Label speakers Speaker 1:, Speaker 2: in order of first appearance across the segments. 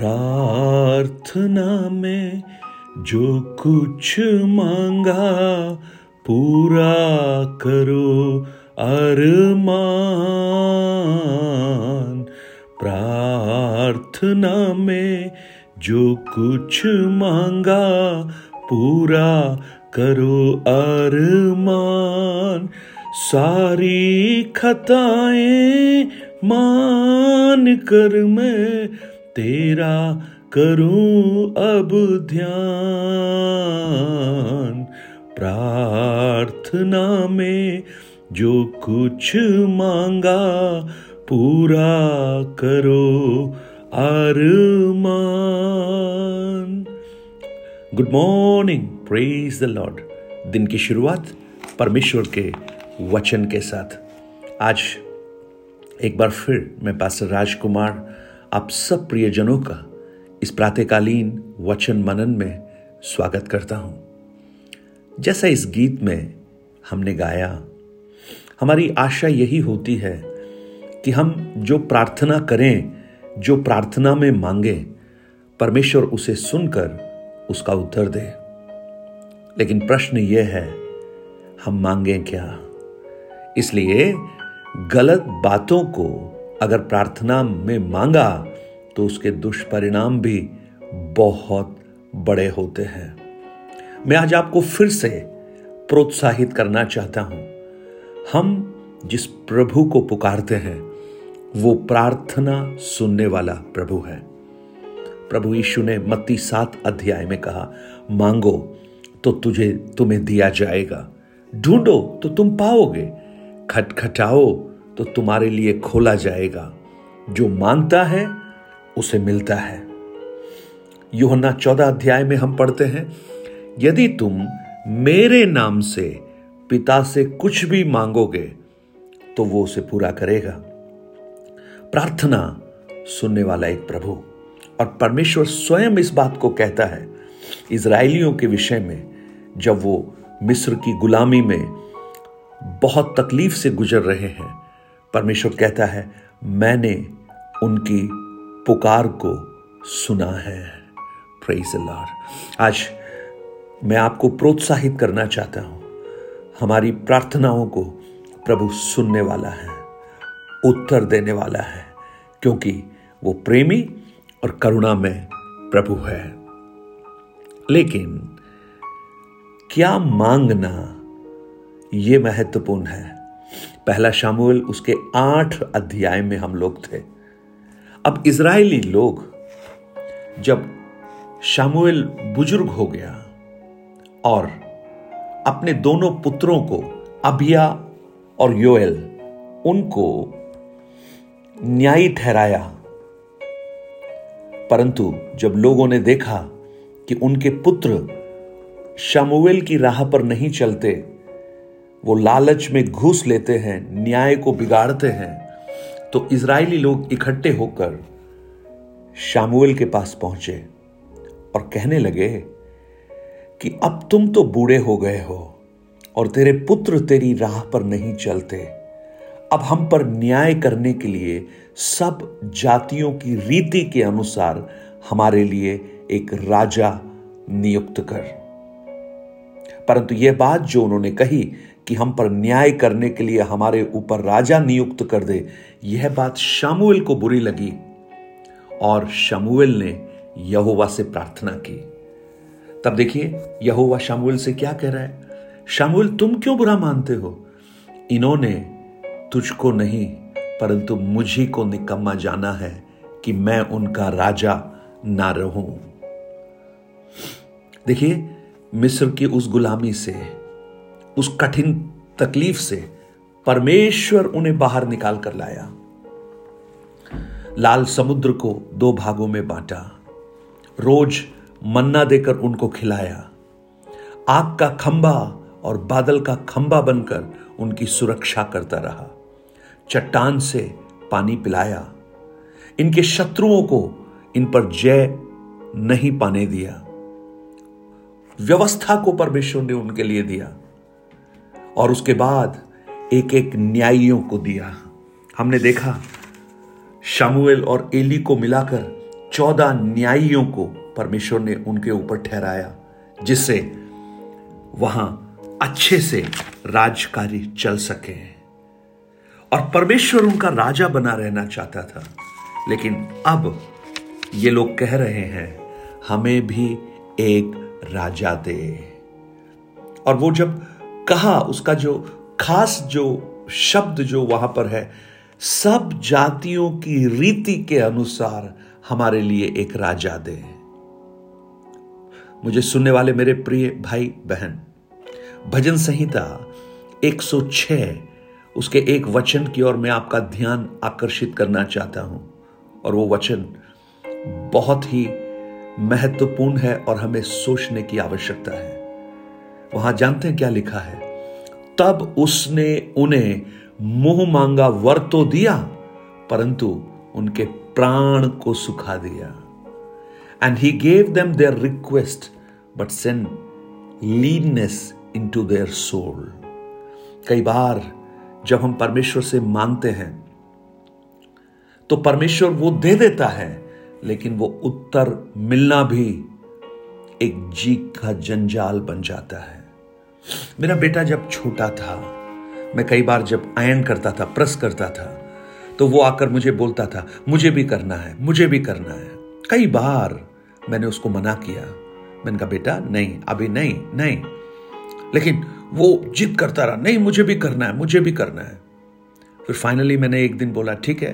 Speaker 1: प्रार्थना में जो कुछ मांगा, पूरा करो अरमान। प्रार्थना में जो कुछ मांगा, पूरा करो अरमान। सारी खताएँ मान कर मैं तेरा करूँ अब ध्यान। प्रार्थना में जो कुछ मांगा, पूरा करो अरमान। Good morning praise the lord दिन की शुरुआत परमेश्वर के वचन के साथ। आज एक बार फिर मैं पास राजकुमार आप सब प्रियजनों का इस प्रातकालीन वचन मनन में स्वागत करता हूँ। जैसा इस गीत में हमने गाया, हमारी आशा यही होती है कि हम जो प्रार्थना करें, जो प्रार्थना में मांगे, परमेश्वर उसे सुनकर उसका उत्तर दे। लेकिन प्रश्न यह है, हम मांगे क्या? इसलिए गलत बातों को अगर प्रार्थना में मांगा तो उसके दुष्परिणाम भी बहुत बड़े होते हैं। मैं आज आपको फिर से प्रोत्साहित करना चाहता हूँ। हम जिस प्रभु को पुकारते हैं, वो प्रार्थना सुनने वाला प्रभु है। प्रभु यीशु ने मत्ती सात अध्याय में कहा, मांगो तो तुझे, तुम्हें दिया जाएगा। ढूंढो तो तुम पाओगे। खटखटाओ तो तुम्हारे लिए खोला जाएगा। जो माँगता है उसे मिलता है। योहन्ना चौदह अध्याय में हम पढ़ते हैं, यदि तुम मेरे नाम से पिता से कुछ भी मांगोगे तो वो उसे पूरा करेगा। प्रार्थना सुनने वाला एक प्रभु और परमेश्वर स्वयं इस बात को कहता है इसराइलियों के विषय में जब वो मिस्र की गुलामी में बहुत तकलीफ़ से गुजर रहे हैं, परमेश्वर कहता है, मैंने उनकी पुकार को सुना है। प्रेज लॉर्ड आज मैं आपको प्रोत्साहित करना चाहता हूँ। हमारी प्रार्थनाओं को प्रभु सुनने वाला है, उत्तर देने वाला है, क्योंकि वो प्रेमी और करुणा में प्रभु है। लेकिन क्या मांगना ये महत्वपूर्ण है? पहला शामुल उसके आठ अध्याय में हम लोग थे। अब इज़राइली लोग जब शामुएल बुज़ुर्ग हो गया और अपने दोनों पुत्रों को, अबिया और योएल, उनको न्यायी ठहराया। परंतु जब लोगों ने देखा कि उनके पुत्र शामुएल की राह पर नहीं चलते, वो लालच में घुस लेते हैं, न्याय को बिगाड़ते हैं तो इज़राइली लोग इकट्ठे होकर शामुएल के पास पहुँचे और कहने लगे कि अब तुम तो बूढ़े हो गए हो और तेरे पुत्र तेरी राह पर नहीं चलते। अब हम पर न्याय करने के लिए सब जातियों की रीति के अनुसार हमारे लिए एक राजा नियुक्त कर। परंतु यह बात जो उन्होंने कही कि हम पर न्याय करने के लिए हमारे ऊपर राजा नियुक्त कर दे। यह बात शामुएल को बुरी लगी और शमुएल ने यहोवा से प्रार्थना की। तब देखिए, यहोवा शामुएल से क्या कह रहा है? शामुएल, तुम क्यों बुरा मानते हो? इन्होंने तुझको नहीं, परंतु मुझी को निकम्मा जाना है कि मैं उनका राजा ना रहूँ। देखिए, मिस्र की उस गुलामी से उस कठिन तकलीफ़ से परमेश्वर उन्हें बाहर निकाल कर लाया। लाल समुद्र को दो भागों में बांटा। रोज मन्ना देकर उनको खिलाया। आग का खंबा और बादल का खंबा बनकर उनकी सुरक्षा करता रहा। चट्टान से पानी पिलाया। इनके शत्रुओं को इन पर जय नहीं पाने दिया। व्यवस्था को परमेश्वर ने उनके लिए दिया। और उसके बाद एक एक न्यायियों को दिया। हमने देखा, शामुएल और एली को मिलाकर चौदह न्यायियों को परमेश्वर ने उनके ऊपर ठहराया, जिससे वहाँ अच्छे से राजकार्य चल सके। और परमेश्वर उनका राजा बना रहना चाहता था। लेकिन अब ये लोग कह रहे हैं, हमें भी एक राजा दे। और वो जब कहा, उसका जो खास जो शब्द जो वहाँ पर है, सब जातियों की रीति के अनुसार हमारे लिए एक राजा दे। मुझे सुनने वाले मेरे प्रिय भाई, बहन, भजन संहिता 106 उसके एक वचन की ओर मैं आपका ध्यान आकर्षित करना चाहता हूँ। और वो वचन बहुत ही महत्वपूर्ण है और हमें सोचने की आवश्यकता है। वहाँ जानते हैं क्या लिखा है? तब उसने उन्हें मुँह मांगा, वर तो दिया, परंतु उनके प्राण को सुखा दिया। And he gave them their request but send leanness into their soul कई बार जब हम परमेश्वर से मांगते हैं तो परमेश्वर वो दे देता है, लेकिन वो उत्तर मिलना भी एक जी का जंजाल बन जाता है। मेरा बेटा जब छोटा था, मैं कई बार जब आयन करता था प्रेस करता था तो वो आकर मुझे बोलता था, मुझे भी करना है, मुझे भी करना है। कई बार मैंने उसको मना किया। मैंने कहा, बेटा, नहीं, अभी नहीं नहीं। लेकिन वो जिद करता रहा, नहीं, मुझे भी करना है, मुझे भी करना है। फिर फाइनली मैंने एक दिन बोला, ठीक है।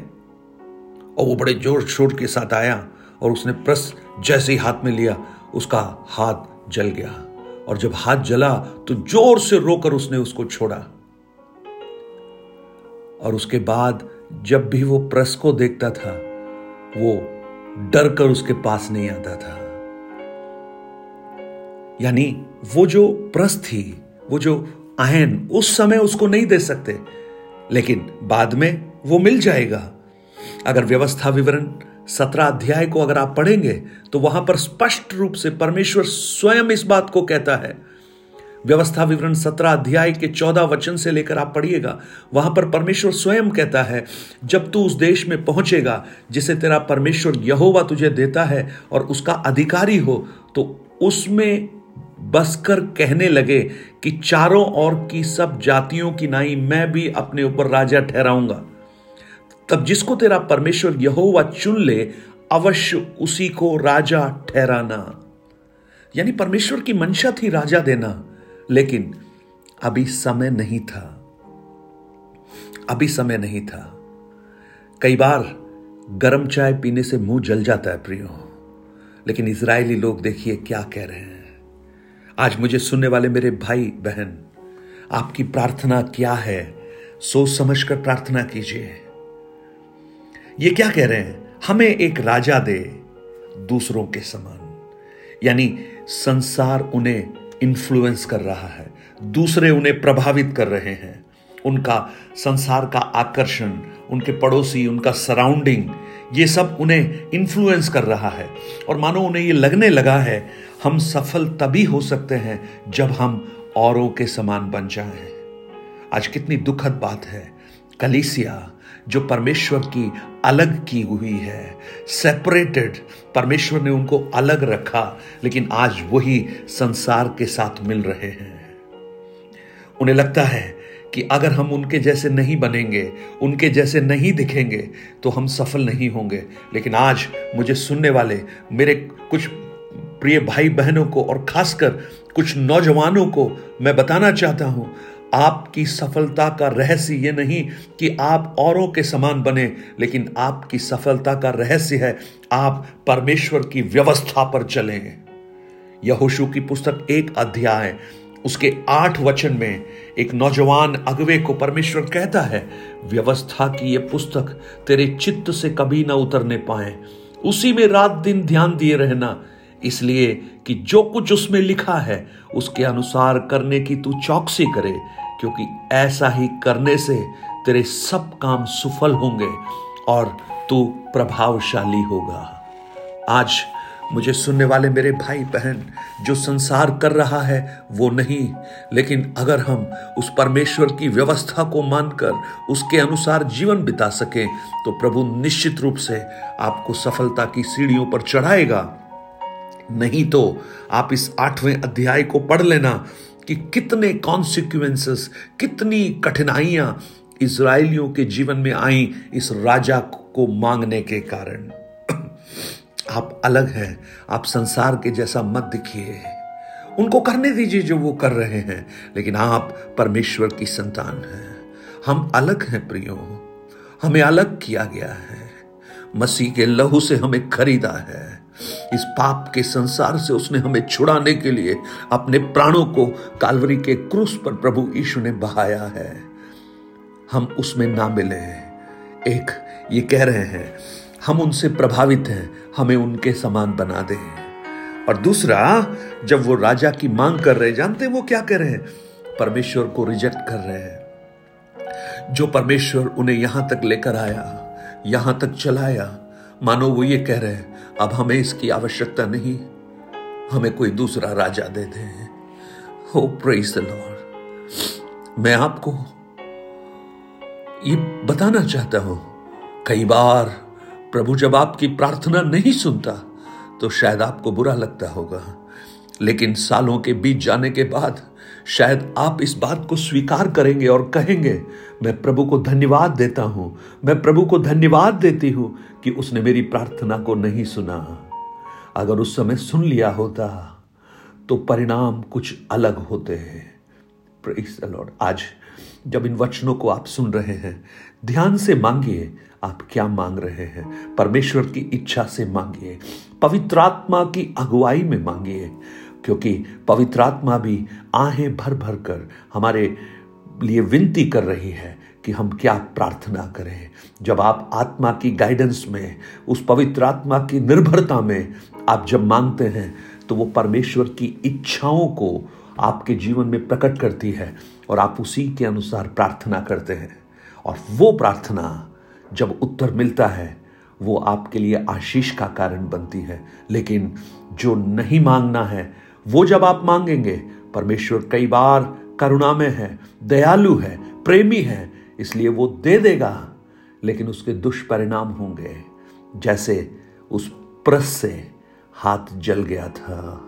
Speaker 1: और वो बड़े ज़ोर शोर के साथ आया और उसने प्रेस जैसे ही हाथ में लिया, उसका हाथ जल गया। और जब हाथ जला तो ज़ोर से रोकर उसने उसको छोड़ा। और उसके बाद जब भी वो प्रेस को देखता था, वो डर कर उसके पास नहीं आता था। यानी वो जो प्रस थी, वो जो आहन उस समय उसको नहीं दे सकते, लेकिन बाद में वो मिल जाएगा। अगर व्यवस्था विवरण सत्रह अध्याय को अगर आप पढ़ेंगे तो वहाँ पर स्पष्ट रूप से परमेश्वर स्वयं इस बात को कहता है। व्यवस्था विवरण सत्रह अध्याय के चौदह वचन से लेकर आप पढ़िएगा, वहाँ पर परमेश्वर स्वयं कहता है, जब तू उस देश में पहुंचेगा, जिसे तेरा परमेश्वर यहोवा तुझे देता है और उसका अधिकारी हो तो उसमें बसकर कहने लगे कि चारों ओर की सब जातियों की नाई मैं भी अपने ऊपर राजा ठहराऊँगा। तब जिसको तेरा परमेश्वर यहोवा चुन ले, अवश्य उसी को राजा ठहराना। यानी परमेश्वर की मंशा थी राजा देना, लेकिन अभी समय नहीं था। अभी समय नहीं था। कई बार गर्म चाय पीने से मुँह जल जाता है प्रियो, लेकिन इज़राइली लोग देखिए क्या कह रहे हैं। आज मुझे सुनने वाले मेरे भाई, बहन, आपकी प्रार्थना क्या है, सोच समझकर प्रार्थना कीजिए। ये क्या कह रहे हैं? हमें एक राजा दे दूसरों के समान। यानी संसार उन्हें इन्फ्लुएंस कर रहा है, दूसरे उन्हें प्रभावित कर रहे हैं। उनका संसार का आकर्षण, उनके पड़ोसी, उनका सराउंडिंग ये सब उन्हें इन्फ्लुएंस कर रहा है। और मानो उन्हें ये लगने लगा है, हम सफल तभी हो सकते हैं जब हम औरों के समान बन जाएँ। आज कितनी दुखद बात है। कलीसिया जो परमेश्वर की अलग की हुई है। सेपरेटेड परमेश्वर ने उनको अलग रखा, लेकिन आज वही संसार के साथ मिल रहे हैं। उन्हें लगता है कि अगर हम उनके जैसे नहीं बनेंगे, उनके जैसे नहीं दिखेंगे तो हम सफल नहीं होंगे। लेकिन आज मुझे सुनने वाले मेरे कुछ प्रिय भाई बहनों को और खासकर कुछ नौजवानों को मैं बताना चाहता हूँ आपकी सफलता का रहस्य यह नहीं कि आप औरों के समान बने, लेकिन आपकी सफलता का रहस्य है, आप परमेश्वर की व्यवस्था पर चलें यहोशु की पुस्तक एक अध्याय, उसके आठ वचन में एक नौजवान अगवे को परमेश्वर कहता है, व्यवस्था की यह पुस्तक तेरे चित्त से कभी ना उतरने पाए। उसी में रात दिन ध्यान दिए रहना। इसलिए कि जो कुछ उसमें लिखा है, उसके अनुसार करने की तू चौकसी करे, क्योंकि ऐसा ही करने से तेरे सब काम सफल होंगे और तू प्रभावशाली होगा। आज मुझे सुनने वाले मेरे भाई बहन जो संसार कर रहा है, वो नहीं, लेकिन अगर हम उस परमेश्वर की व्यवस्था को मानकर उसके अनुसार जीवन बिता सकें तो प्रभु निश्चित रूप से आपको सफलता की सीढ़ियों पर चढ़ाएगा। नहीं तो आप इस आठवें अध्याय को पढ़ लेना कि कितने कॉन्सिक्वेंसेस कितनी कठिनाइयाँ इसराइलियों के जीवन में आई इस राजा को मांगने के कारण। आप अलग हैं, आप संसार के जैसा मत दिखिए। उनको करने दीजिए जो वो कर रहे हैं, लेकिन आप परमेश्वर की संतान हैं। हम अलग हैं प्रियो, हमें अलग किया गया है। मसीह के लहू से हमें खरीदा है। इस पाप के संसार से उसने हमें छुड़ाने के लिए अपने प्राणों को कालवरी के क्रूस पर प्रभु यीशु ने बहाया है। हम उसमें ना मिले। एक, ये कह रहे हैं, हम उनसे प्रभावित हैं, हमें उनके समान बना दे। और दूसरा, जब वो राजा की मांग कर रहे जानते वो क्या कह रहे हैं? परमेश्वर को रिजेक्ट कर रहे हैं। जो परमेश्वर उन्हें यहाँ तक लेकर आया यहाँ तक चलाया। मानो वो ये कह रहे हैं, अब हमें इसकी आवश्यकता नहीं। हमें कोई दूसरा राजा दे दे। हो प्रेज द लॉर्ड मैं आपको ये बताना चाहता हूँ। कई बार प्रभु जब आपकी प्रार्थना नहीं सुनता तो शायद आपको बुरा लगता होगा। लेकिन सालों के बीत जाने के बाद शायद आप इस बात को स्वीकार करेंगे और कहेंगे, मैं प्रभु को धन्यवाद देता हूँ, मैं प्रभु को धन्यवाद देती हूँ कि उसने मेरी प्रार्थना को नहीं सुना। अगर उस समय सुन लिया होता तो परिणाम कुछ अलग होते हैं। लॉर्ड आज जब इन वचनों को आप सुन रहे हैं, ध्यान से मांगिए, आप क्या मांग रहे हैं? परमेश्वर की इच्छा से मांगिए, पवित्र आत्मा की अगुवाई में मांगिए। क्योंकि पवित्र आत्मा भी आहें भर भर कर हमारे लिए विनती कर रही है कि हम क्या प्रार्थना करें। जब आप आत्मा की गाइडेंस में, उस पवित्र आत्मा की निर्भरता में आप जब मांगते हैं तो वो परमेश्वर की इच्छाओं को आपके जीवन में प्रकट करती है और आप उसी के अनुसार प्रार्थना करते हैं। और वो प्रार्थना जब उत्तर मिलता है, वो आपके लिए आशीष का कारण बनती है। लेकिन जो नहीं मांगना है वो जब आप मांगेंगे, परमेश्वर कई बार करुणा में है, दयालु है, प्रेमी है, इसलिए वो दे देगा, लेकिन उसके दुष्परिणाम होंगे। जैसे उस प्रस से हाथ जल गया था।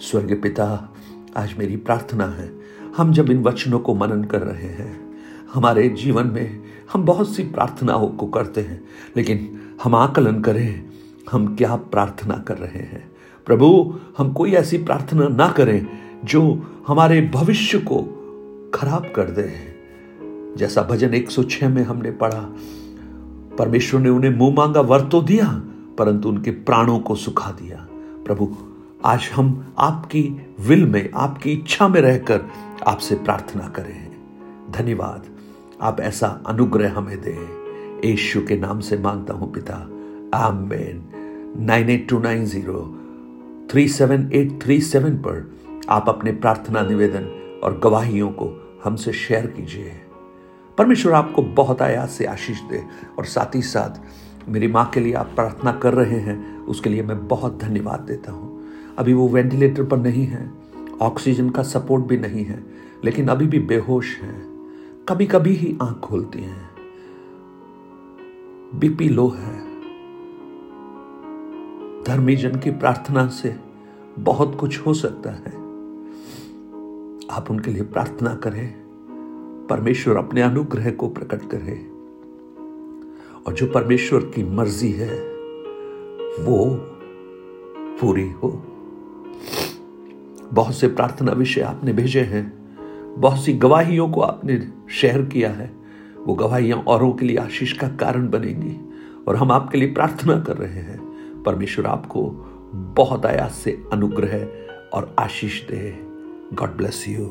Speaker 1: स्वर्ग पिता, आज मेरी प्रार्थना है, हम जब इन वचनों को मनन कर रहे हैं, हमारे जीवन में हम बहुत सी प्रार्थनाओं को करते हैं, लेकिन हम आकलन करें, हम क्या प्रार्थना कर रहे हैं। प्रभु, हम कोई ऐसी प्रार्थना ना करें जो हमारे भविष्य को खराब कर दे। जैसा भजन 106 में हमने पढ़ा, परमेश्वर ने उन्हें मुँह मांगा वर तो दिया, परंतु उनके प्राणों को सुखा दिया। प्रभु, आज हम आपकी विल में, आपकी इच्छा में रहकर आपसे प्रार्थना करें। धन्यवाद। आप ऐसा अनुग्रह हमें दे। यीशु के नाम से माँगता हूँ पिता। Amen. Nine eight two nine zero. Three seven eight three seven पर आप अपने प्रार्थना निवेदन और गवाहियों को हमसे शेयर कीजिए। परमेश्वर आपको बहुत आयात से आशीष दे और साथ ही साथ मेरी माँ के लिए आप प्रार्थना कर रहे हैं, उसके लिए मैं बहुत धन्यवाद देता हूँ। अभी वो वेंटिलेटर पर नहीं है, ऑक्सीजन का सपोर्ट भी नहीं है, लेकिन अभी भी बेहोश हैं। कभी कभी ही आँख खोलती हैं। बीपी लो है धर्मी जन की प्रार्थना से बहुत कुछ हो सकता है। आप उनके लिए प्रार्थना करें, परमेश्वर अपने अनुग्रह को प्रकट करे। और जो परमेश्वर की मर्ज़ी है, वो पूरी हो। बहुत से प्रार्थना विषय आपने भेजे हैं, बहुत सी गवाहियों को आपने शेयर किया है। वो गवाहियाँ औरों के लिए आशीष का कारण बनेंगी, और हम आपके लिए प्रार्थना कर रहे हैं। परमेश्वर आपको बहुत आयास से अनुग्रह और आशीष दे। God bless you